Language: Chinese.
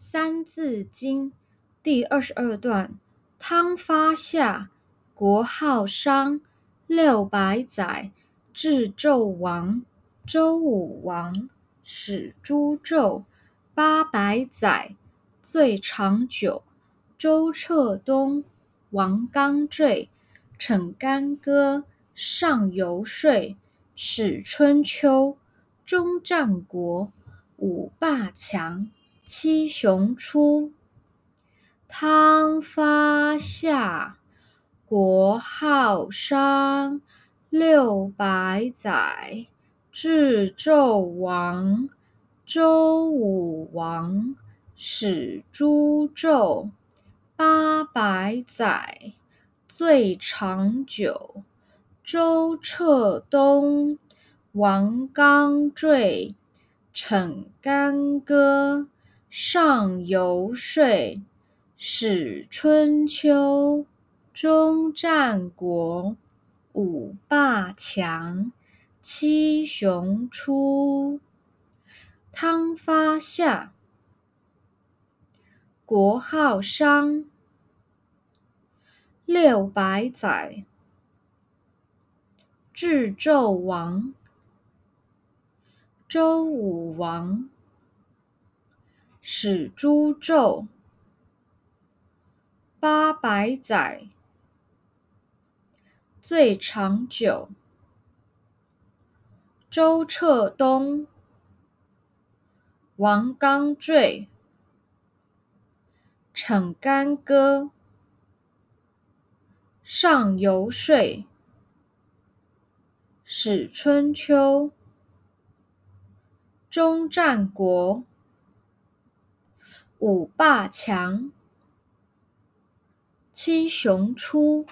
三字经第二十二段：汤发夏，国号商，六百载，至纣王。周武王，始诛纣，八百载，最长久。周彻东，王纲坠，逞干戈，上游说，始春秋。终战国，五霸强。七雄出，汤发夏，国号商，六百载，至纣王。周武王，始诛纣，八百载，最长久。周彻东，王纲坠，逞干戈。上游说，始春秋，终战国，五霸强，七雄出。汤发夏，国号商，六百载，至纣王。周武王。始诛纣，八百载，最长久。周彻东，王纲坠，逞干戈，上游说，始春秋，终战国。五霸强，七雄出。